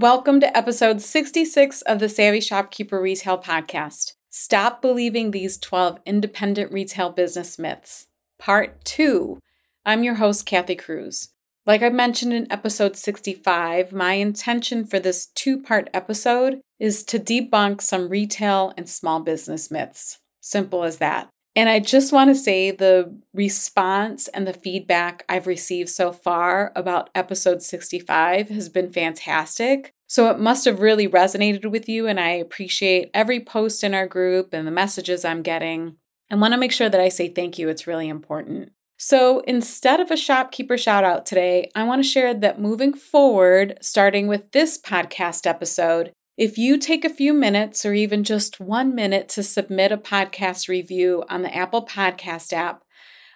Welcome to episode 66 of the Savvy Shopkeeper Retail Podcast. Stop believing these 12 independent retail business myths. Part 2. I'm your host, Kathy Cruz. Like I mentioned in episode 65, my intention for this two part episode is to debunk some retail and small business myths. Simple as that. And I just want to say the response and the feedback I've received so far about episode 65 has been fantastic. So it must have really resonated with you, and I appreciate every post in our group and the messages I'm getting. I want to make sure that I say thank you, it's really important. So instead of a shopkeeper shout out today, I want to share that moving forward, starting with this podcast episode, if you take a few minutes or even just one minute to submit a podcast review on the Apple Podcast app,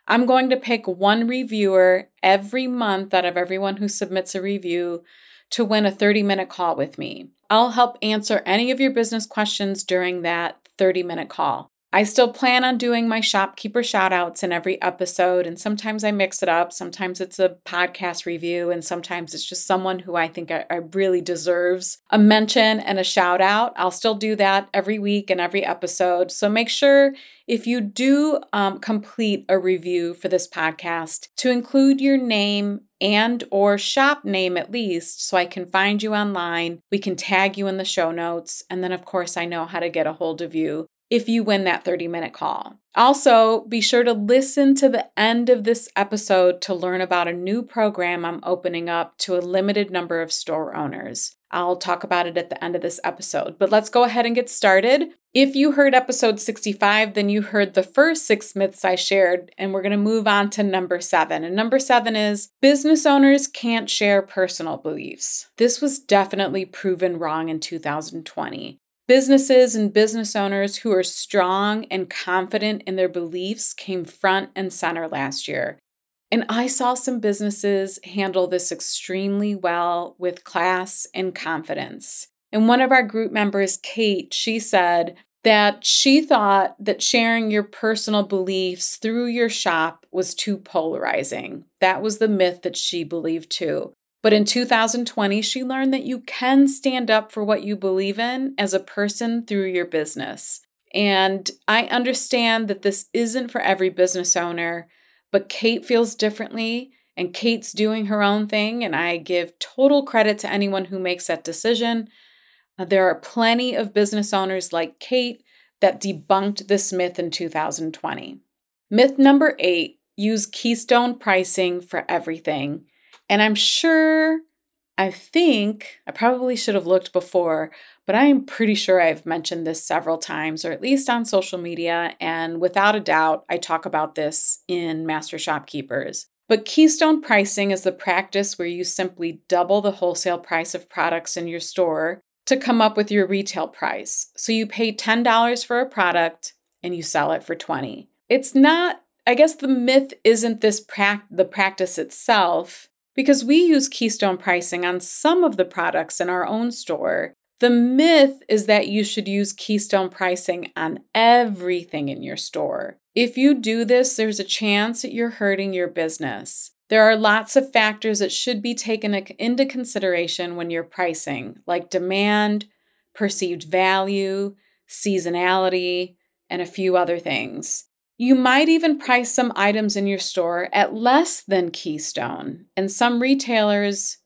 I'm going to pick one reviewer every month out of everyone who submits a review to win a 30 minute call with me. I'll help answer any of your business questions during that 30 minute call. I still plan on doing my shopkeeper shout outs in every episode, and sometimes I mix it up. Sometimes it's a podcast review, and sometimes it's just someone who I think I, I really deserves a mention and a shout out. I'll still do that every week and every episode. So make sure if you do um, complete a review for this podcast to include your name and or shop name at least so I can find you online. We can tag you in the show notes and then of course I know how to get a hold of you if you win that 30 minute call. Also, be sure to listen to the end of this episode to learn about a new program I'm opening up to a limited number of store owners. I'll talk about it at the end of this episode. But let's go ahead and get started. If you heard episode 65, then you heard the first six myths I shared, and we're going to move on to number seven. And number seven is business owners can't share personal beliefs. This was definitely proven wrong in 2020. Businesses and business owners who are strong and confident in their beliefs came front and center last year. And I saw some businesses handle this extremely well with class and confidence. And one of our group members, Kate, she said that she thought that sharing your personal beliefs through your shop was too polarizing. That was the myth that she believed too. But in 2020, she learned that you can stand up for what you believe in as a person through your business. And I understand that this isn't for every business owner, but Kate feels differently and Kate's doing her own thing. And I give total credit to anyone who makes that decision. Uh, there are plenty of business owners like Kate that debunked this myth in 2020. Myth number eight use keystone pricing for everything. And I'm sure, I think, I probably should have looked before, but I am pretty sure I've mentioned this several times, or at least on social media. And without a doubt, I talk about this in Master Shopkeepers. But keystone pricing is the practice where you simply double the wholesale price of products in your store to come up with your retail price. So you pay $10 for a product and you sell it for 20. It's not I guess the myth isn't this pra- the practice itself, because we use keystone pricing on some of the products in our own store. The myth is that you should use keystone pricing on everything in your store. If you do this, there's a chance that you're hurting your business. There are lots of factors that should be taken into consideration when you're pricing, like demand, perceived value, seasonality, and a few other things. You might even price some items in your store at less than Keystone, and some retailers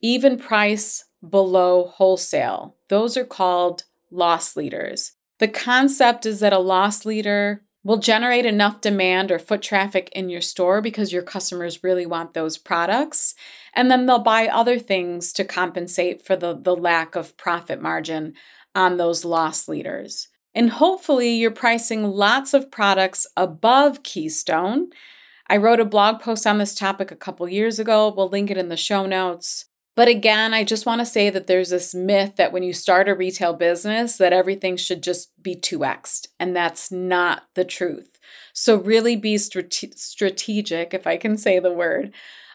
even price below wholesale. Those are called loss leaders. The concept is that a loss leader will generate enough demand or foot traffic in your store because your customers really want those products. And then they'll buy other things to compensate for the, the lack of profit margin on those loss leaders. And hopefully, you're pricing lots of products above Keystone. I wrote a blog post on this topic a couple years ago. We'll link it in the show notes. But again, I just want to say that there's this myth that when you start a retail business that everything should just be 2xed, and that's not the truth. So really be strate- strategic, if I can say the word,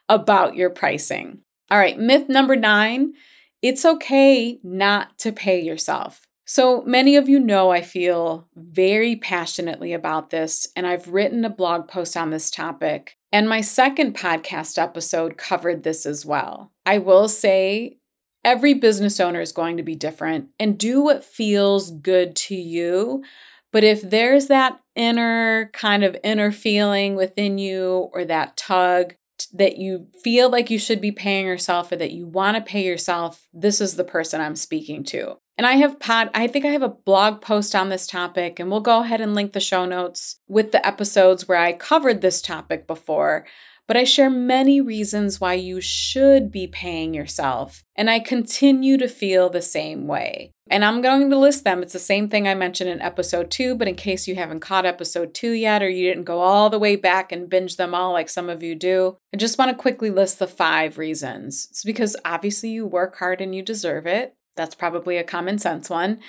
about your pricing. All right, myth number 9, it's okay not to pay yourself. So many of you know I feel very passionately about this, and I've written a blog post on this topic. And my second podcast episode covered this as well. I will say every business owner is going to be different and do what feels good to you. But if there's that inner kind of inner feeling within you or that tug that you feel like you should be paying yourself or that you want to pay yourself, this is the person I'm speaking to. And I have pod I think I have a blog post on this topic and we'll go ahead and link the show notes with the episodes where I covered this topic before. But I share many reasons why you should be paying yourself. And I continue to feel the same way. And I'm going to list them. It's the same thing I mentioned in episode two, but in case you haven't caught episode two yet or you didn't go all the way back and binge them all like some of you do, I just want to quickly list the five reasons. It's because obviously you work hard and you deserve it. That's probably a common sense one.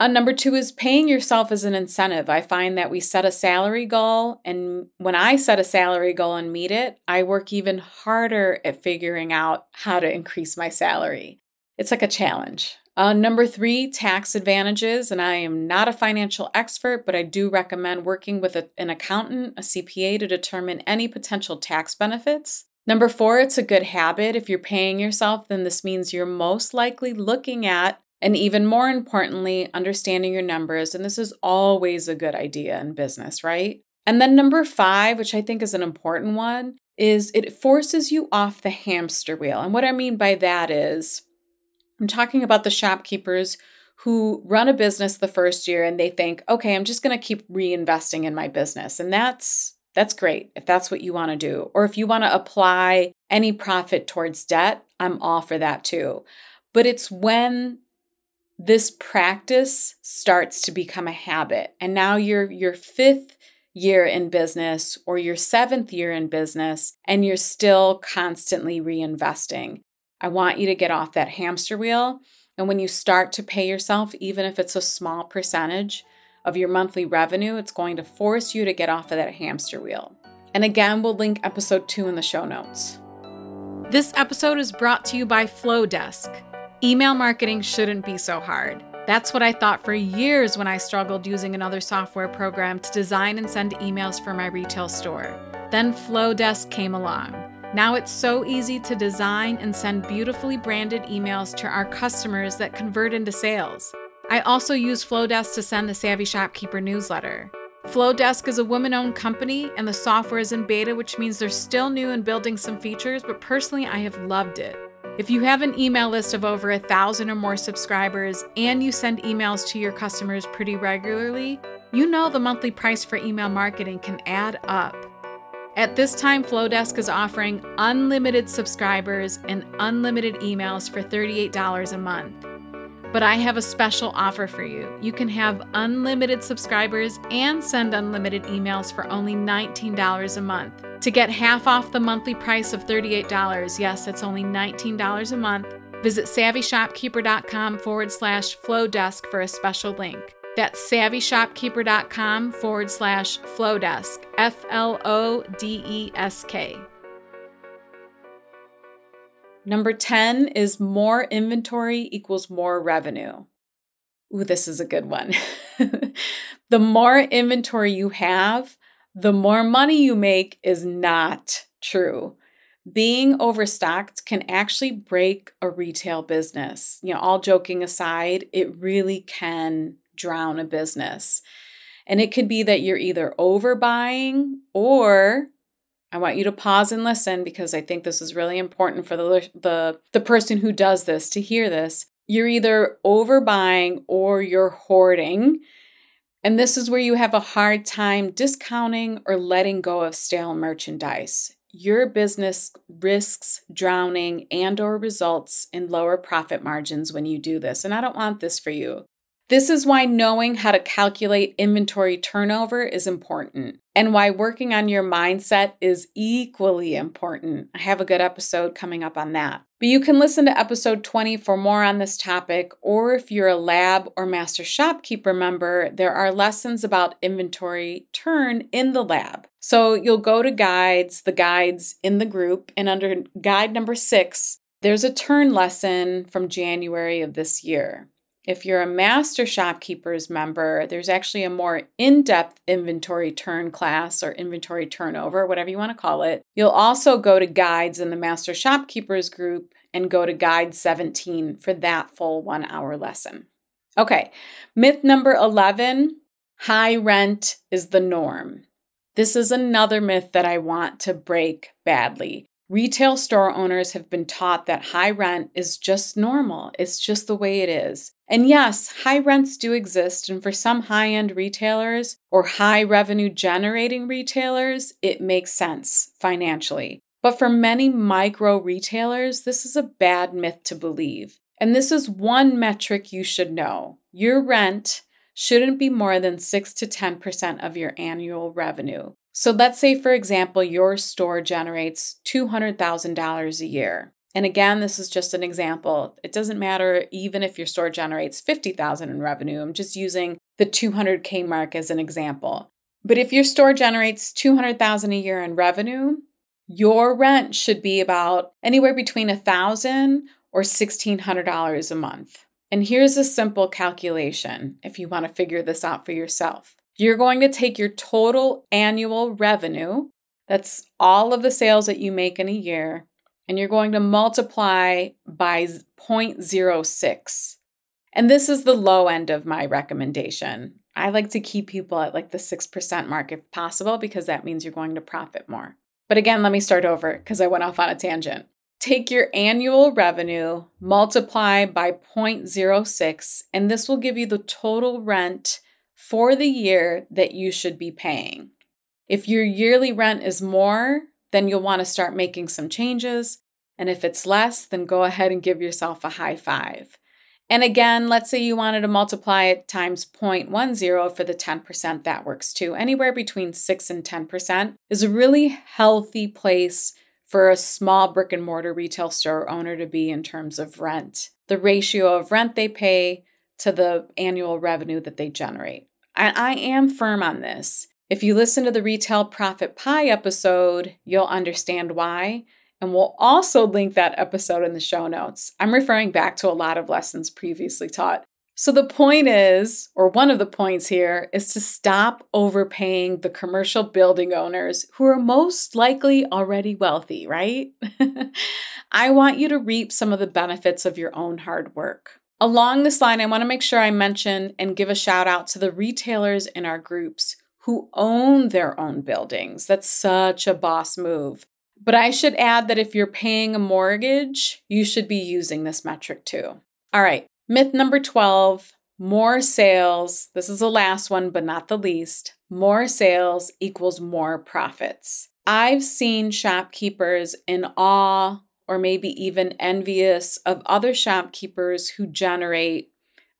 Uh, number two is paying yourself as an incentive. I find that we set a salary goal, and when I set a salary goal and meet it, I work even harder at figuring out how to increase my salary. It's like a challenge. Uh, number three, tax advantages. And I am not a financial expert, but I do recommend working with a, an accountant, a CPA, to determine any potential tax benefits. Number four, it's a good habit. If you're paying yourself, then this means you're most likely looking at and even more importantly, understanding your numbers. And this is always a good idea in business, right? And then number five, which I think is an important one, is it forces you off the hamster wheel. And what I mean by that is, I'm talking about the shopkeepers who run a business the first year and they think, okay, I'm just going to keep reinvesting in my business. And that's that's great if that's what you want to do. Or if you want to apply any profit towards debt, I'm all for that too. But it's when this practice starts to become a habit and now you're your fifth year in business or your seventh year in business and you're still constantly reinvesting. I want you to get off that hamster wheel. And when you start to pay yourself, even if it's a small percentage, of your monthly revenue, it's going to force you to get off of that hamster wheel. And again, we'll link episode two in the show notes. This episode is brought to you by Flodesk. Email marketing shouldn't be so hard. That's what I thought for years when I struggled using another software program to design and send emails for my retail store. Then Flodesk came along. Now it's so easy to design and send beautifully branded emails to our customers that convert into sales. I also use Flodesk to send the Savvy Shopkeeper newsletter. Flodesk is a woman owned company and the software is in beta, which means they're still new and building some features, but personally, I have loved it. If you have an email list of over a thousand or more subscribers and you send emails to your customers pretty regularly, you know the monthly price for email marketing can add up. At this time, Flodesk is offering unlimited subscribers and unlimited emails for $38 a month. But I have a special offer for you. You can have unlimited subscribers and send unlimited emails for only $19 a month. To get half off the monthly price of $38, yes, it's only $19 a month, visit savvyshopkeeper.com forward slash flodesk for a special link. That's savvyshopkeeper.com forward slash flodesk, F L O D E S K. Number 10 is more inventory equals more revenue. Ooh, this is a good one. the more inventory you have, the more money you make is not true. Being overstocked can actually break a retail business. You know, all joking aside, it really can drown a business. And it could be that you're either overbuying or I want you to pause and listen because I think this is really important for the the the person who does this to hear this. You're either overbuying or you're hoarding. And this is where you have a hard time discounting or letting go of stale merchandise. Your business risks drowning and or results in lower profit margins when you do this, and I don't want this for you. This is why knowing how to calculate inventory turnover is important. And why working on your mindset is equally important. I have a good episode coming up on that. But you can listen to episode 20 for more on this topic, or if you're a lab or master shopkeeper member, there are lessons about inventory turn in the lab. So you'll go to guides, the guides in the group, and under guide number six, there's a turn lesson from January of this year. If you're a master shopkeepers member, there's actually a more in depth inventory turn class or inventory turnover, whatever you want to call it. You'll also go to guides in the master shopkeepers group and go to guide 17 for that full one hour lesson. Okay, myth number 11 high rent is the norm. This is another myth that I want to break badly. Retail store owners have been taught that high rent is just normal, it's just the way it is. And yes, high rents do exist, and for some high end retailers or high revenue generating retailers, it makes sense financially. But for many micro retailers, this is a bad myth to believe. And this is one metric you should know your rent shouldn't be more than 6 to 10% of your annual revenue. So let's say, for example, your store generates $200,000 a year. And again, this is just an example. It doesn't matter even if your store generates 50,000 in revenue. I'm just using the 200k mark as an example. But if your store generates 200,000 a year in revenue, your rent should be about anywhere between $1,000 or $1,600 a month. And here's a simple calculation if you want to figure this out for yourself. You're going to take your total annual revenue, that's all of the sales that you make in a year, and you're going to multiply by 0.06. And this is the low end of my recommendation. I like to keep people at like the 6% mark if possible because that means you're going to profit more. But again, let me start over because I went off on a tangent. Take your annual revenue, multiply by 0.06, and this will give you the total rent for the year that you should be paying. If your yearly rent is more, then you'll want to start making some changes. And if it's less, then go ahead and give yourself a high five. And again, let's say you wanted to multiply it times 0.10 for the 10%, that works too. Anywhere between 6 and 10% is a really healthy place for a small brick and mortar retail store owner to be in terms of rent. The ratio of rent they pay to the annual revenue that they generate. And I am firm on this. If you listen to the Retail Profit Pie episode, you'll understand why. And we'll also link that episode in the show notes. I'm referring back to a lot of lessons previously taught. So, the point is, or one of the points here, is to stop overpaying the commercial building owners who are most likely already wealthy, right? I want you to reap some of the benefits of your own hard work. Along this line, I want to make sure I mention and give a shout out to the retailers in our groups who own their own buildings. That's such a boss move. But I should add that if you're paying a mortgage, you should be using this metric too. All right, myth number 12 more sales. This is the last one, but not the least. More sales equals more profits. I've seen shopkeepers in awe or maybe even envious of other shopkeepers who generate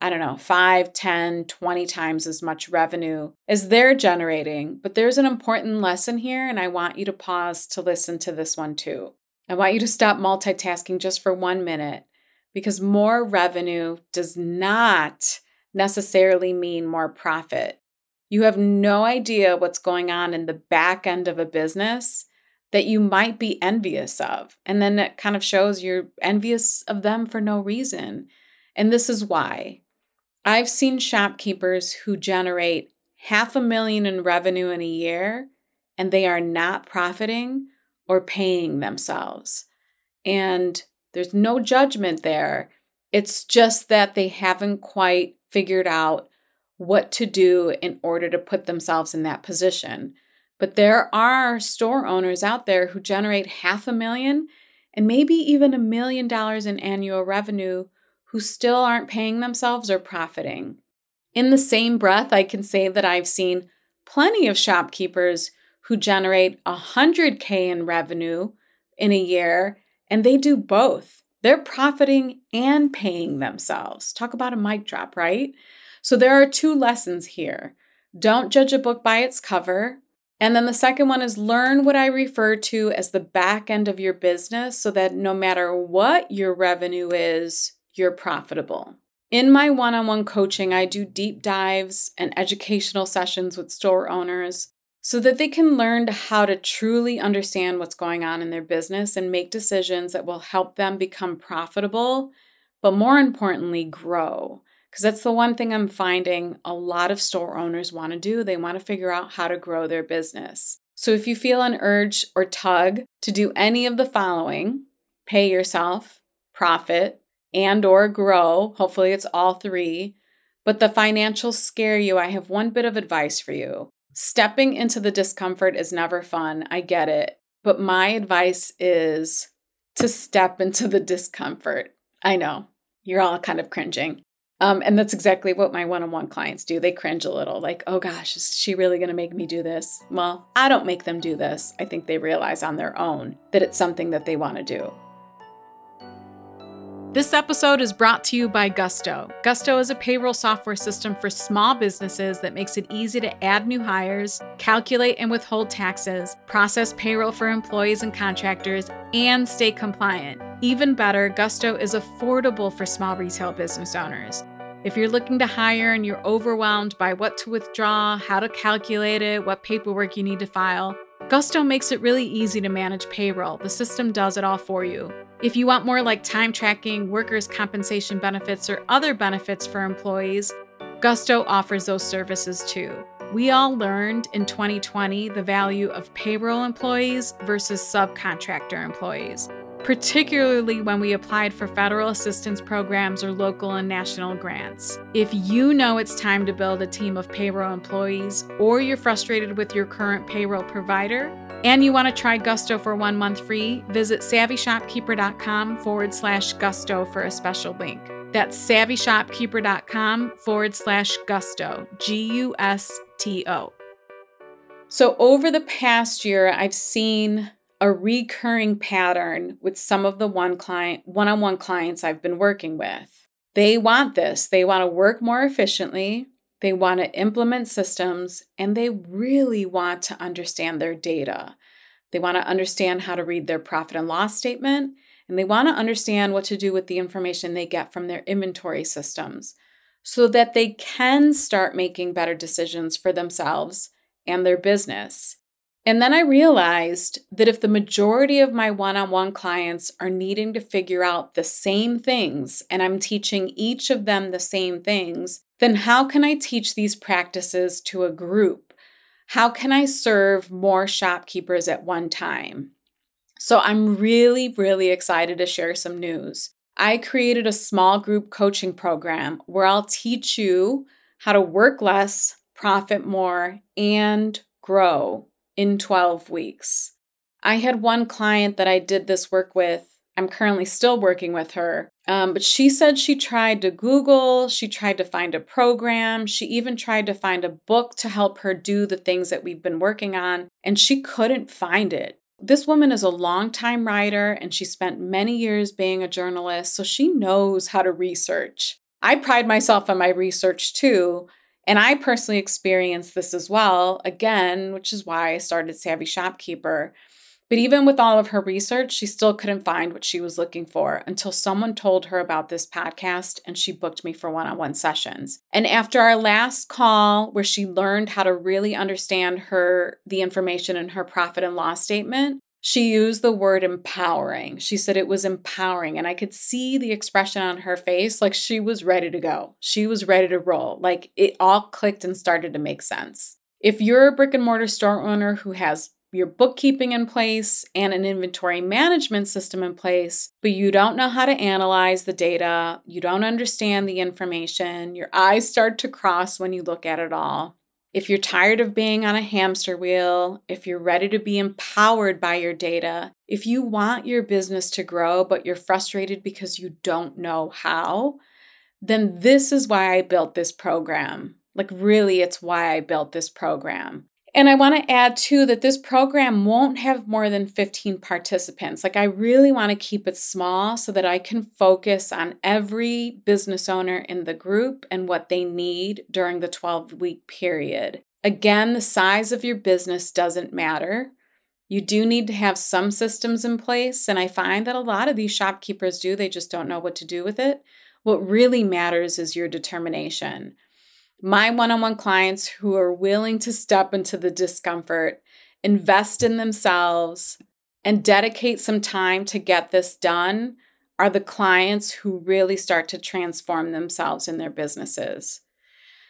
I don't know, 5, 10, 20 times as much revenue as they're generating. But there's an important lesson here, and I want you to pause to listen to this one too. I want you to stop multitasking just for one minute because more revenue does not necessarily mean more profit. You have no idea what's going on in the back end of a business that you might be envious of. And then it kind of shows you're envious of them for no reason. And this is why I've seen shopkeepers who generate half a million in revenue in a year and they are not profiting or paying themselves. And there's no judgment there. It's just that they haven't quite figured out what to do in order to put themselves in that position. But there are store owners out there who generate half a million and maybe even a million dollars in annual revenue who still aren't paying themselves or profiting. In the same breath, I can say that I've seen plenty of shopkeepers who generate 100K in revenue in a year, and they do both. They're profiting and paying themselves. Talk about a mic drop, right? So there are two lessons here. Don't judge a book by its cover, And then the second one is learn what I refer to as the back end of your business so that no matter what your revenue is, you're profitable. In my one on one coaching, I do deep dives and educational sessions with store owners so that they can learn how to truly understand what's going on in their business and make decisions that will help them become profitable, but more importantly, grow. Because that's the one thing I'm finding a lot of store owners want to do. They want to figure out how to grow their business. So if you feel an urge or tug to do any of the following, pay yourself, profit, and or grow. Hopefully it's all three. But the financials scare you. I have one bit of advice for you. Stepping into the discomfort is never fun. I get it. But my advice is to step into the discomfort. I know you're all kind of cringing. Um, and that's exactly what my one on one clients do. They cringe a little, like, oh gosh, is she really going to make me do this? Well, I don't make them do this. I think they realize on their own that it's something that they want to do. This episode is brought to you by Gusto. Gusto is a payroll software system for small businesses that makes it easy to add new hires, calculate and withhold taxes, process payroll for employees and contractors, and stay compliant. Even better, Gusto is affordable for small retail business owners. If you're looking to hire and you're overwhelmed by what to withdraw, how to calculate it, what paperwork you need to file, Gusto makes it really easy to manage payroll. The system does it all for you. If you want more like time tracking, workers' compensation benefits, or other benefits for employees, Gusto offers those services too. We all learned in 2020 the value of payroll employees versus subcontractor employees, particularly when we applied for federal assistance programs or local and national grants. If you know it's time to build a team of payroll employees, or you're frustrated with your current payroll provider, and you want to try Gusto for one month free, visit savvyshopkeeper.com forward slash gusto for a special link. That's savvyshopkeeper.com forward slash gusto, G U S T O. So, over the past year, I've seen a recurring pattern with some of the one client one-on-one clients I've been working with. They want this. They want to work more efficiently. They want to implement systems and they really want to understand their data. They want to understand how to read their profit and loss statement, and they want to understand what to do with the information they get from their inventory systems so that they can start making better decisions for themselves and their business. And then I realized that if the majority of my one on one clients are needing to figure out the same things and I'm teaching each of them the same things, then how can I teach these practices to a group? How can I serve more shopkeepers at one time? So I'm really, really excited to share some news. I created a small group coaching program where I'll teach you how to work less, profit more, and grow in 12 weeks. I had one client that I did this work with I'm currently still working with her. Um, but she said she tried to Google, she tried to find a program, she even tried to find a book to help her do the things that we've been working on, and she couldn't find it. This woman is a longtime writer and she spent many years being a journalist, so she knows how to research. I pride myself on my research too, and I personally experienced this as well, again, which is why I started Savvy Shopkeeper. But even with all of her research, she still couldn't find what she was looking for until someone told her about this podcast and she booked me for one on one sessions. And after our last call, where she learned how to really understand her, the information in her profit and loss statement, she used the word empowering. She said it was empowering, and I could see the expression on her face like she was ready to go. She was ready to roll. Like it all clicked and started to make sense. If you're a brick and mortar store owner who has your bookkeeping in place and an inventory management system in place, but you don't know how to analyze the data, you don't understand the information, your eyes start to cross when you look at it all. If you're tired of being on a hamster wheel, if you're ready to be empowered by your data, if you want your business to grow, but you're frustrated because you don't know how, then this is why I built this program. Like, really, it's why I built this program. And I want to add too that this program won't have more than 15 participants. Like, I really want to keep it small so that I can focus on every business owner in the group and what they need during the 12 week period. Again, the size of your business doesn't matter. You do need to have some systems in place, and I find that a lot of these shopkeepers do, they just don't know what to do with it. What really matters is your determination. My one on one clients who are willing to step into the discomfort, invest in themselves, and dedicate some time to get this done are the clients who really start to transform themselves in their businesses.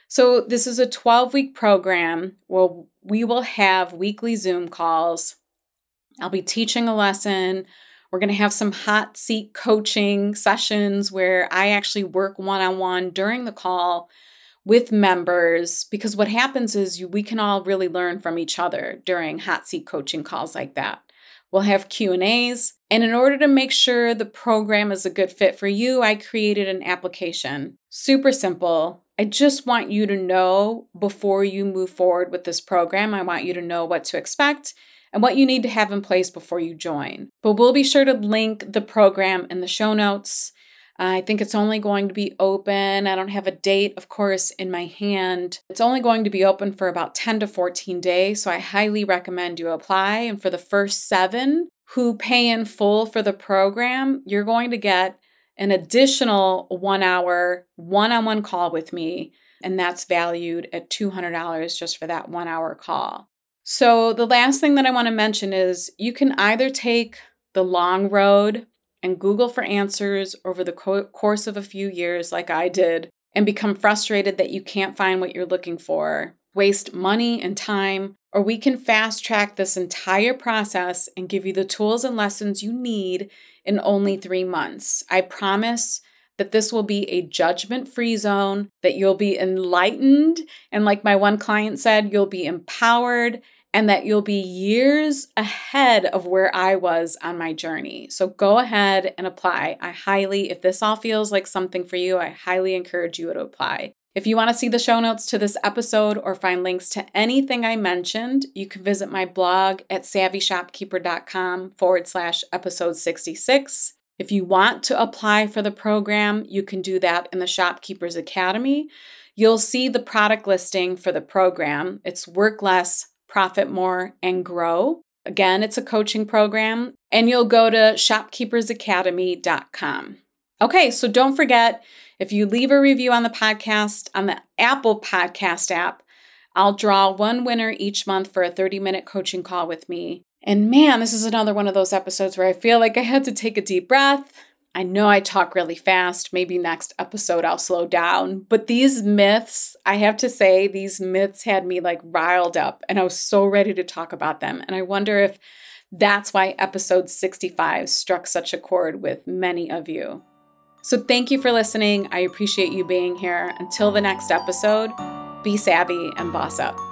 So, this is a 12 week program where we will have weekly Zoom calls. I'll be teaching a lesson. We're going to have some hot seat coaching sessions where I actually work one on one during the call with members because what happens is you, we can all really learn from each other during hot seat coaching calls like that. We'll have Q&As, and in order to make sure the program is a good fit for you, I created an application. Super simple. I just want you to know before you move forward with this program, I want you to know what to expect and what you need to have in place before you join. But we'll be sure to link the program in the show notes. I think it's only going to be open. I don't have a date, of course, in my hand. It's only going to be open for about 10 to 14 days. So I highly recommend you apply. And for the first seven who pay in full for the program, you're going to get an additional one hour one on one call with me. And that's valued at $200 just for that one hour call. So, the last thing that I want to mention is you can either take the long road and Google for answers over the co- course of a few years, like I did, and become frustrated that you can't find what you're looking for, waste money and time, or we can fast track this entire process and give you the tools and lessons you need in only three months. I promise that this will be a judgment free zone, that you'll be enlightened. And like my one client said, you'll be empowered and that you'll be years ahead of where I was on my journey. So go ahead and apply. I highly, if this all feels like something for you, I highly encourage you to apply. If you want to see the show notes to this episode or find links to anything I mentioned, you can visit my blog at savvyshopkeeper.com forward slash episode 66. If you want to apply for the program, you can do that in the Shopkeepers Academy. You'll see the product listing for the program. It's Work Less, profit more, and grow. Again, it's a coaching program, and you'll go to shopkeepersacademy.com. Okay, so don't forget if you leave a review on the podcast on the Apple Podcast app, I'll draw one winner each month for a 30 minute coaching call with me. And man, this is another one of those episodes where I feel like I had to take a deep breath I know I talk really fast. Maybe next episode I'll slow down. But these myths, I have to say, these myths had me like riled up and I was so ready to talk about them. And I wonder if that's why episode 65 struck such a chord with many of you. So thank you for listening. I appreciate you being here. Until the next episode, be savvy and boss up.